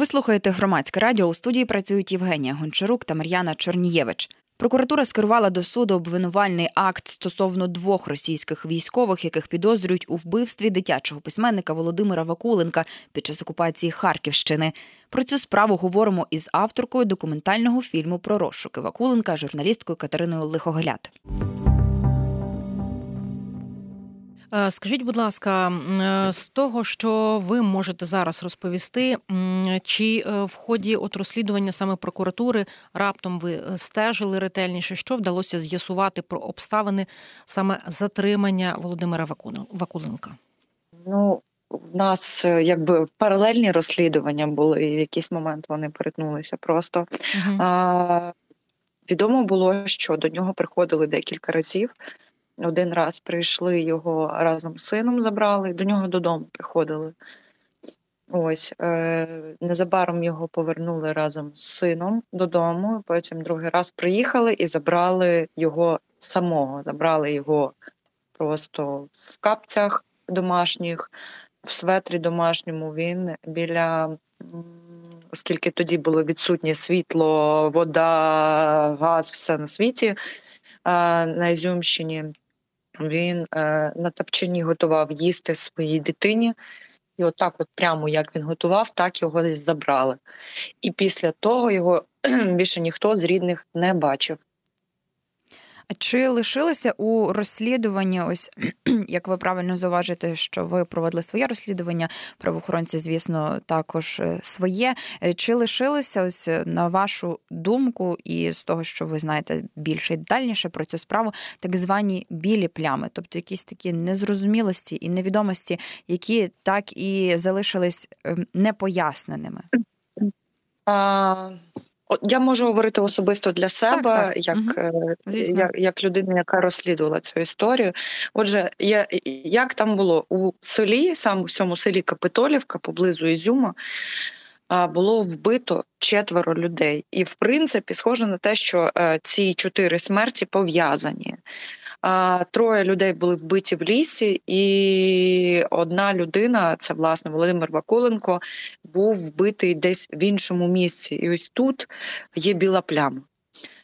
Ви слухаєте громадське радіо. У студії працюють Євгенія Гончарук та Мар'яна Чорнієвич. Прокуратура скерувала до суду обвинувальний акт стосовно двох російських військових, яких підозрюють у вбивстві дитячого письменника Володимира Вакуленка під час окупації Харківщини. Про цю справу говоримо із авторкою документального фільму про розшуки Вакуленка, журналісткою Катериною Лихогляд. Е, скажіть, будь ласка, е, з того, що ви можете зараз розповісти, чи е, в ході от розслідування саме прокуратури раптом ви стежили ретельніше, що вдалося з'ясувати про обставини саме затримання Володимира Вакуленка? Ну, у нас якби паралельні розслідування були, і в якийсь момент вони перетнулися просто. Угу. А, Відомо було, що до нього приходили декілька разів. Один раз прийшли його разом з сином, забрали, до нього додому приходили. Ось е, незабаром його повернули разом з сином додому. Потім другий раз приїхали і забрали його самого. Забрали його просто в капцях домашніх, в светрі домашньому. Він біля, оскільки тоді було відсутнє світло, вода, газ, все на світі на Ізюмщині. Він е, на тапчині готував їсти своїй дитині. І отак, от, прямо як він готував, так його десь забрали. І після того його більше ніхто з рідних не бачив. Чи лишилося у розслідуванні, ось як ви правильно зауважите, що ви проводили своє розслідування, правоохоронці, звісно, також е, своє. Е, чи лишилися ось е, на вашу думку, і з того, що ви знаєте більше і детальніше про цю справу, так звані білі плями, тобто якісь такі незрозумілості і невідомості, які так і залишились ем, непоясненими? А... Я можу говорити особисто для себе, так, так. Як, угу. як як, людина, яка розслідувала цю історію. Отже, я, як там було у селі, сам у цьому селі Капитолівка, поблизу Ізюма, було вбито четверо людей, і в принципі схоже на те, що е, ці чотири смерті пов'язані. Троє людей були вбиті в лісі, і одна людина, це власне Володимир Вакуленко, був вбитий десь в іншому місці. І ось тут є біла пляма.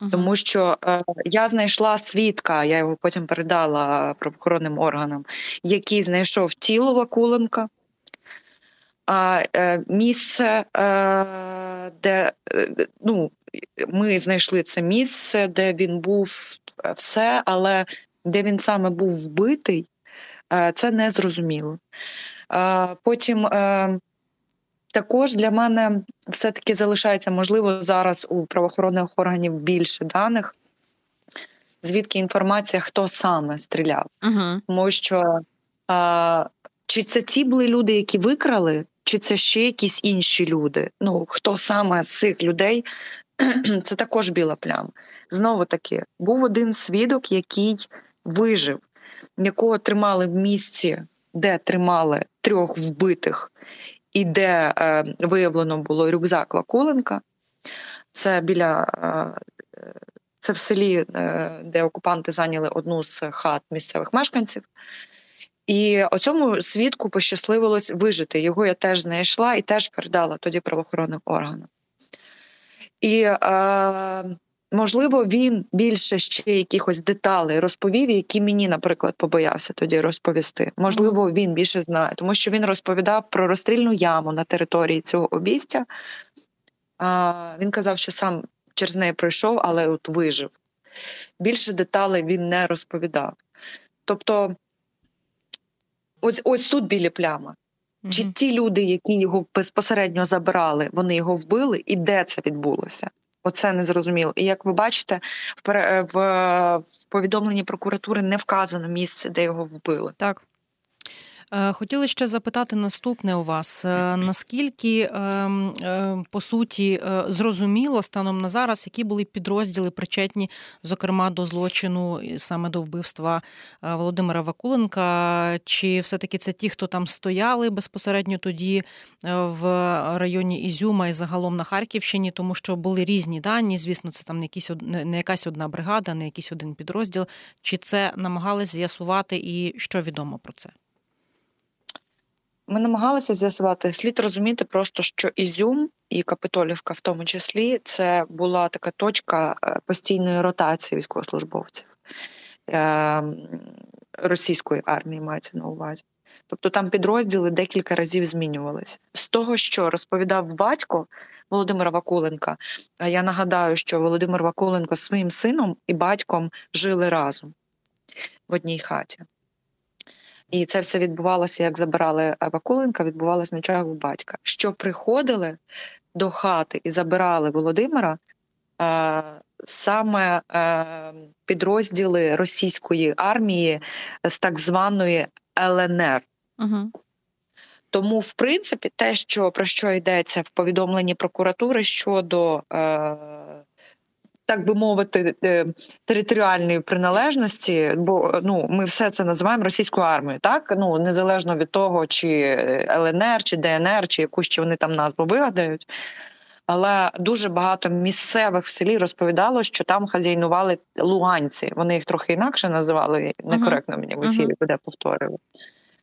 Uh-huh. Тому що е, я знайшла свідка, я його потім передала правоохоронним органам, який знайшов тіло Вакуленка. А е, місце, е, де е, ну, ми знайшли це місце, де він був все, але де він саме був вбитий, це не зрозуміло. Потім також для мене все-таки залишається можливо зараз у правоохоронних органів більше даних, звідки інформація, хто саме стріляв. uh Тому що чи це ті були люди, які викрали, чи це ще якісь інші люди? Ну хто саме з цих людей? Це також біла пляма. Знову таки, був один свідок, який вижив, якого тримали в місці, де тримали трьох вбитих, і де е, виявлено було рюкзак Вакуленка. Це біля е, це в селі, е, де окупанти зайняли одну з хат місцевих мешканців. І оцьому свідку пощасливилось вижити. Його я теж знайшла і теж передала тоді правоохоронним органам. І е, можливо, він більше ще якихось деталей розповів, які мені, наприклад, побоявся тоді розповісти. Можливо, він більше знає, тому що він розповідав про розстрільну яму на території цього обійстя. Е, він казав, що сам через неї пройшов, але от вижив. Більше деталей він не розповідав. Тобто ось ось тут білі плями. Mm-hmm. Чи ті люди, які його безпосередньо забрали, вони його вбили, і де це відбулося? Оце не зрозуміло. І як ви бачите, в, в повідомленні прокуратури не вказано місце, де його вбили. Так. Е, хотіли ще запитати наступне у вас: е, наскільки ем, е, по суті зрозуміло станом на зараз, які були підрозділи причетні, зокрема до злочину саме до вбивства Володимира Вакуленка? Чи все-таки це ті, хто там стояли безпосередньо тоді в районі Ізюма і загалом на Харківщині, тому що були різні дані? Звісно, це там не якісь не якась одна бригада, не якийсь один підрозділ. Чи це намагались з'ясувати, і що відомо про це? Ми намагалися з'ясувати, слід розуміти просто, що Ізюм і Капитолівка, в тому числі, це була така точка е, постійної ротації військовослужбовців е, російської армії, мається на увазі. Тобто там підрозділи декілька разів змінювалися. З того, що розповідав батько Володимира Вакуленка, я нагадаю, що Володимир Вакуленко з своїм сином і батьком жили разом в одній хаті. І це все відбувалося, як забирали Вакуленка, відбувалося на чергу батька. Що приходили до хати і забирали Володимира е, саме е, підрозділи російської армії з так званої ЛНР. Угу. Тому, в принципі, те, що про що йдеться в повідомленні прокуратури щодо е, так би мовити, е, територіальної приналежності, бо ну ми все це називаємо російською армією, так ну незалежно від того, чи ЛНР, чи ДНР, чи яку ще вони там назву вигадають. Але дуже багато місцевих в селі розповідало, що там хазяйнували луганці. Вони їх трохи інакше називали. Некоректно мені в ефірі буде повторювати.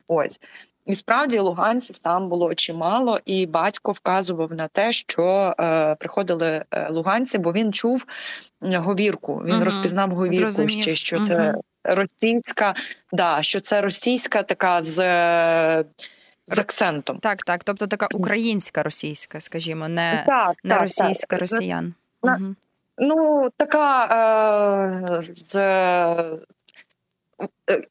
Ось і справді луганців там було чимало, і батько вказував на те, що е, приходили е, луганці, бо він чув говірку. Він угу. розпізнав говірку Зрозумів. ще, що угу. це російська, да, що це російська така з. З акцентом. Так, так. Тобто така українська російська, скажімо, не так, не так, російська так. росіян. На, угу. Ну, така е, з Е,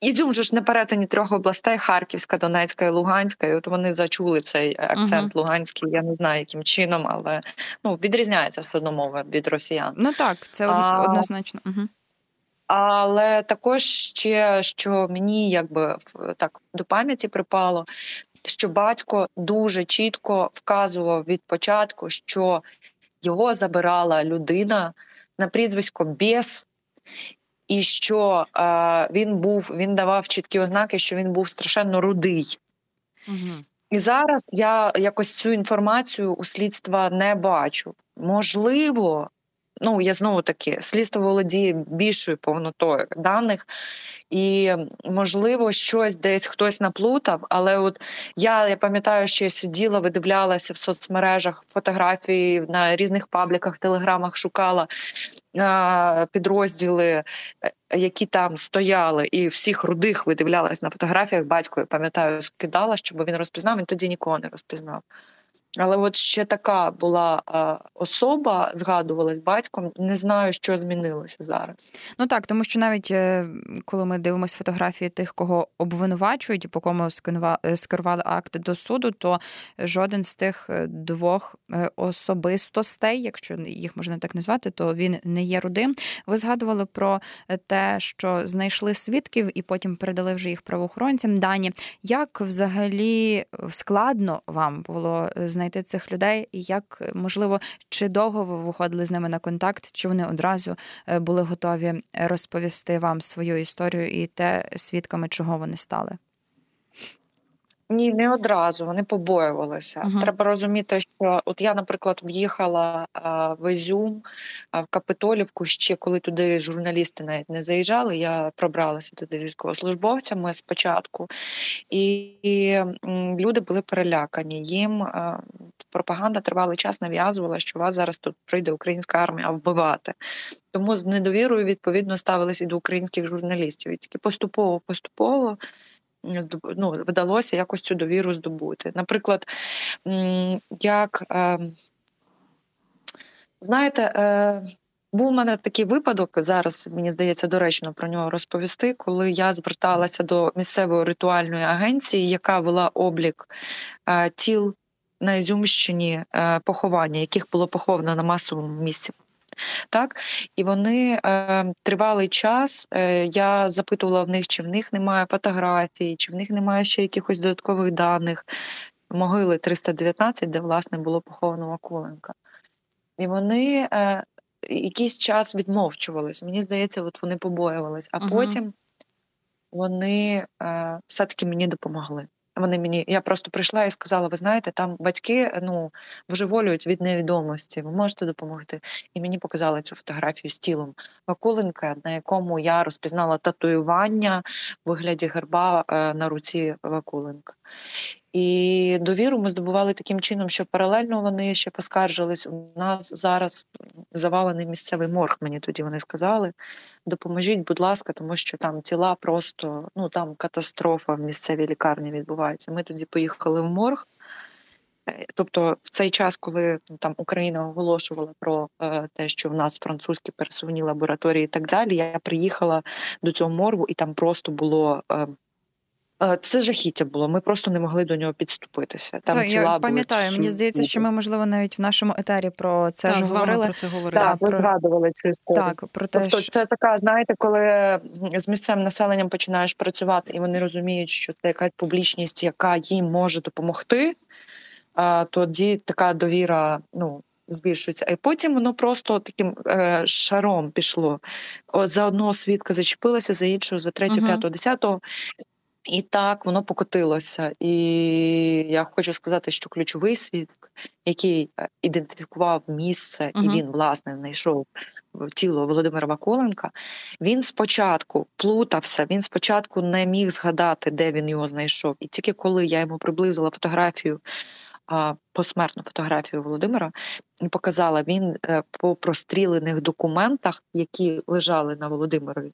Ізюм же ж на перетині трьох областей: Харківська, Донецька і Луганська. І от вони зачули цей акцент uh-huh. луганський. Я не знаю, яким чином, але ну відрізняється все одно мова від росіян. Ну так, це а, однозначно. Uh-huh. Але також ще що мені якби так до пам'яті припало, що батько дуже чітко вказував від початку, що його забирала людина на прізвисько Бєс, і що е, він був, він давав чіткі ознаки, що він був страшенно рудий. Угу. І зараз я якось цю інформацію у слідства не бачу. Можливо, ну я знову таки слідство володіє більшою повнотою даних, і можливо, щось десь хтось наплутав. Але от я я пам'ятаю, що я сиділа, видивлялася в соцмережах фотографії на різних пабліках, телеграмах шукала а, підрозділи, е, які там стояли, і всіх рудих видивлялась на фотографіях. Батько я пам'ятаю, скидала, щоб він розпізнав. Він тоді нікого не розпізнав. Але от ще така була а, особа, згадувалась батьком. Не знаю, що змінилося зараз. Ну так, тому що навіть е, коли ми дивимося фотографії тих, кого обвинувачують, по кому е, скерували акти до суду, то жоден з тих е, двох особистостей, якщо їх можна так назвати, то він не є рудим. Ви згадували про те, що знайшли свідків і потім передали вже їх правоохоронцям. Дані як взагалі складно вам було знайти знайти цих людей, і як можливо, чи довго ви виходили з ними на контакт, чи вони одразу е, були готові розповісти вам свою історію і те, свідками чого вони стали? Ні, не одразу. Вони побоювалися. Uh-huh. Треба розуміти, що от я, наприклад, в'їхала в Ізюм, в Капитолівку ще коли туди журналісти навіть не заїжджали. Я пробралася туди з військовослужбовцями спочатку, і люди були перелякані. Їм пропаганда тривалий час нав'язувала, що вас зараз тут прийде українська армія вбивати. Тому з недовірою відповідно ставилися і до українських журналістів. І тільки поступово, поступово ну, вдалося якось цю довіру здобути. Наприклад, як ем, знаєте, е, був у мене такий випадок, зараз мені здається доречно про нього розповісти, коли я зверталася до місцевої ритуальної агенції, яка вела облік е, тіл на Ізюмщині е, поховання, яких було поховано на масовому місці так і вони е, тривалий час. Е, Я запитувала в них, чи в них немає фотографій, чи в них немає ще якихось додаткових даних. Могили 319, де власне було поховано Вакуленка. І вони е, якийсь час відмовчувались. Мені здається, от вони побоювались, а uh потім вони е, все-таки мені допомогли. Вони мені, я просто прийшла і сказала: ви знаєте, там батьки ну божеволюють від невідомості. Ви можете допомогти? І мені показали цю фотографію з тілом Вакуленка, на якому я розпізнала татуювання в вигляді герба е, на руці Вакуленка. І довіру ми здобували таким чином, що паралельно вони ще поскаржились. У нас зараз завалений місцевий морг. Мені тоді вони сказали: допоможіть, будь ласка, тому що там тіла просто ну там катастрофа в місцевій лікарні відбувається. Ми тоді поїхали в морг. Е, тобто, в цей час, коли ну, там Україна оголошувала про е, те, що в нас французькі пересувні лабораторії і так далі, я приїхала до цього моргу, і там просто було е, це жахіття було. Ми просто не могли до нього підступитися. Там так, тіла я пам'ятаю. Були... Мені здається, що ми можливо навіть в нашому етері про це так, ж говорили. Про це говорили. Так, про... згадували цю історію. Так, про те, тобто, що... це така, знаєте, коли з місцевим населенням починаєш працювати, і вони розуміють, що це якась публічність, яка їм може допомогти. А тоді така довіра, ну. Збільшується, а потім воно просто таким е, шаром пішло. От За одного свідка зачепилося, за іншого, за третього, п'ятого, десятого. І так воно покотилося. І я хочу сказати, що ключовий свідок, який е, ідентифікував місце, uh-huh. і він власне знайшов тіло Володимира Ваколенка, він спочатку плутався, він спочатку не міг згадати, де він його знайшов. І тільки коли я йому приблизила фотографію. Посмертну фотографію Володимира показала він е, по прострілених документах, які лежали на Володимирові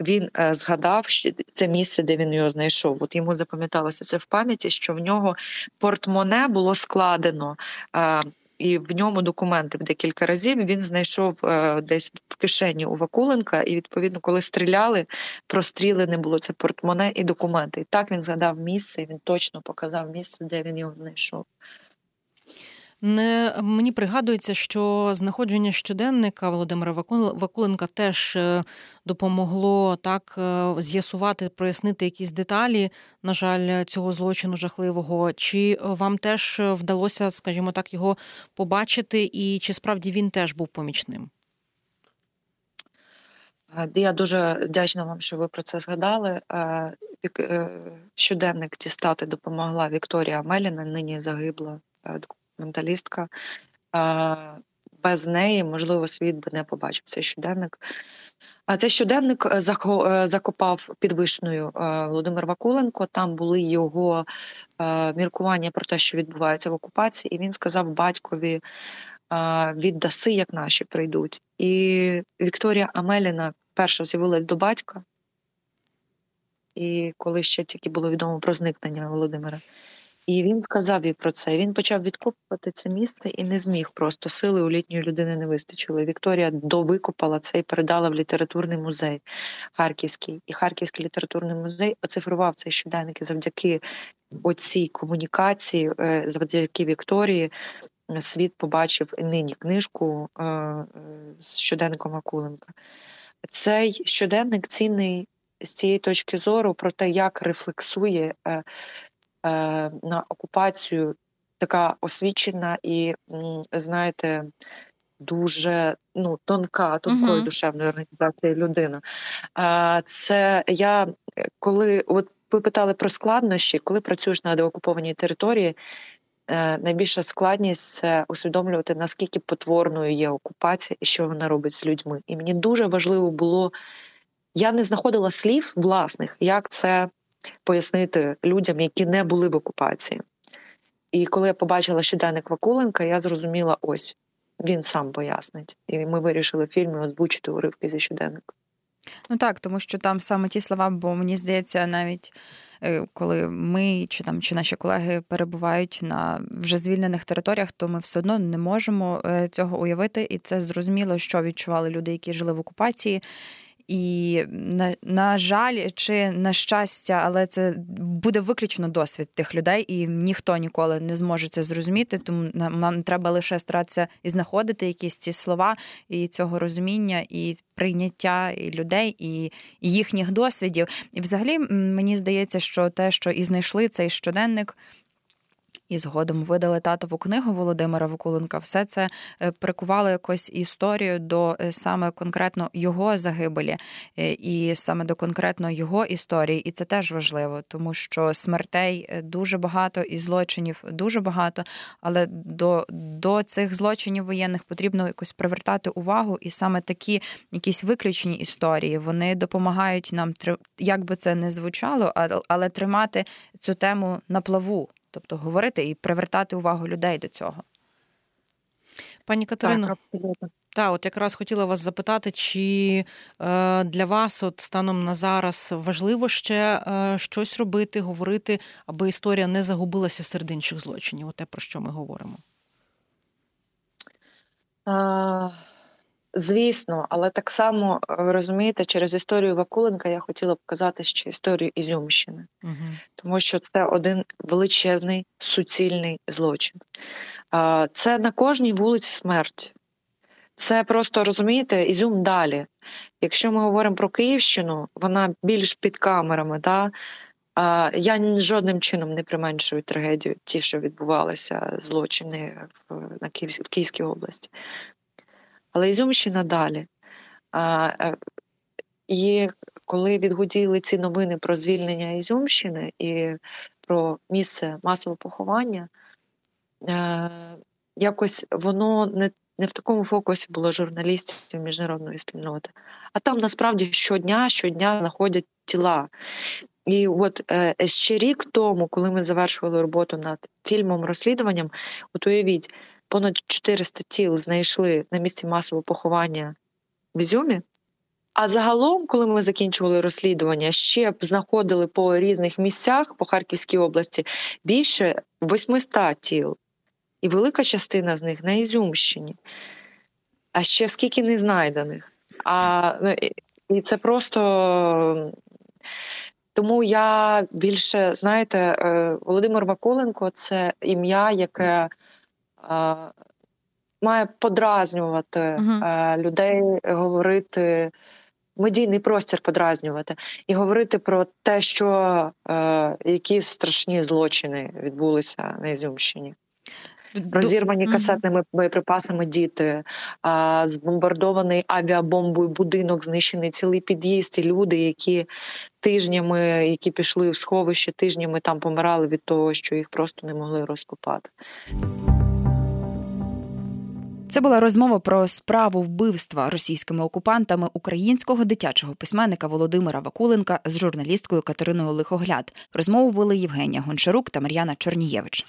він е, згадав що це місце, де він його знайшов. От йому запам'яталося це в пам'яті, що в нього портмоне було складено. Е, і в ньому документи в декілька разів він знайшов е, десь в кишені у Вакуленка, і відповідно, коли стріляли, простріли не було це портмоне і документи. І так він згадав місце, і він точно показав місце, де він його знайшов. Не мені пригадується, що знаходження щоденника Володимира Вакуленка теж е, допомогло так е, з'ясувати, прояснити якісь деталі, на жаль, цього злочину жахливого. Чи вам теж вдалося, скажімо так, його побачити, і чи справді він теж був помічним? Е, я дуже вдячна вам, що ви про це згадали. Щоденник дістати допомогла Вікторія Меліна, нині загибла менталістка. Без неї, можливо, світ би не побачив цей щоденник. А цей щоденник е, е, закопав під вишною е, Володимир Вакуленко. Там були його міркування про те, що відбувається в окупації, і він сказав батькові: віддаси, як наші прийдуть. І Вікторія Амеліна перша з'явилась до батька. І коли ще тільки було відомо про зникнення Володимира. І він сказав їй про це. Він почав відкопувати це місце і не зміг просто сили у літньої людини не вистачило. Вікторія довикопала це і передала в літературний музей Харківський. І Харківський літературний музей оцифрував цей щоденник і завдяки оцій комунікації, е, завдяки Вікторії. Світ побачив нині книжку е, з щоденником Акуленка. Цей щоденник цінний з цієї точки зору про те, як рефлексує е, Е, на окупацію така освічена і, знаєте, дуже ну, тонка, тонкою uh-huh. душевною організацією людина. Це я коли от ви питали про складнощі, коли працюєш на деокупованій території. Е, найбільша складність це усвідомлювати, наскільки потворною є окупація і що вона робить з людьми. І мені дуже важливо було, я не знаходила слів власних, як це пояснити людям, які не були в окупації. І коли я побачила щоденник Вакуленка, я зрозуміла, ось він сам пояснить. І ми вирішили в фільмі озвучити уривки зі щоденника. Ну так, тому що там саме ті слова, бо мені здається, навіть е, коли ми чи там чи наші колеги перебувають на вже звільнених територіях, то ми все одно не можемо е, цього уявити, і це зрозуміло, що відчували люди, які жили в окупації. І на, на жаль, чи на щастя, але це буде виключно досвід тих людей, і ніхто ніколи не зможе це зрозуміти. Тому нам, нам треба лише старатися і знаходити якісь ці слова і цього розуміння, і прийняття і людей, і, і їхніх досвідів. І, взагалі, мені здається, що те, що і знайшли цей щоденник. І згодом видали татову книгу Володимира Вакуленка. Все це е, прикувало якось історію до е, саме конкретно його загибелі, е, і саме до конкретно його історії. І це теж важливо, тому що смертей дуже багато і злочинів дуже багато. Але до, до цих злочинів воєнних потрібно якось привертати увагу, і саме такі якісь виключені історії вони допомагають нам як би це не звучало, але тримати цю тему на плаву тобто говорити і привертати увагу людей до цього. Пані Катерино, так, абсолютно. Так, от якраз хотіла вас запитати, чи е, для вас, от станом на зараз, важливо ще е, щось робити, говорити, аби історія не загубилася серед інших злочинів? От те, про що ми говоримо? А... Звісно, але так само розумієте, через історію Вакуленка я хотіла показати ще історію Ізюмщини, угу. тому що це один величезний суцільний злочин. Це на кожній вулиці смерть. Це просто розумієте, ізюм далі. Якщо ми говоримо про Київщину, вона більш під камерами. Да? Я жодним чином не применшую трагедію, ті, що відбувалися злочини в Київській області але Ізюмщина далі. Е, і коли відгуділи ці новини про звільнення Ізюмщини і про місце масового поховання, е, якось воно не не в такому фокусі було журналістів міжнародної спільноти. А там насправді щодня щодня знаходять тіла. І от е, ще рік тому, коли ми завершували роботу над фільмом розслідуванням, от уявіть, понад 400 тіл знайшли на місці масового поховання в Ізюмі. А загалом, коли ми закінчували розслідування, ще б знаходили по різних місцях по Харківській області більше 800 тіл. І велика частина з них на Ізюмщині. А ще скільки не знайдених. А, ну, І це просто. Тому я більше, знаєте, е, Володимир Вакуленко це ім'я, яке має подразнювати uh-huh. людей, говорити. Медійний простір подразнювати і говорити про те, що е, які страшні злочини відбулися на Ізюмщині. Розірвані касетними боєприпасами діти, а, збомбардований авіабомбою будинок, знищений цілий під'їзд, і люди, які тижнями, які пішли в сховище, тижнями там помирали від того, що їх просто не могли розкопати. Це була розмова про справу вбивства російськими окупантами українського дитячого письменника Володимира Вакуленка з журналісткою Катериною Лихогляд. Розмову вели Євгенія Гончарук та Мар'яна Чорнієвич.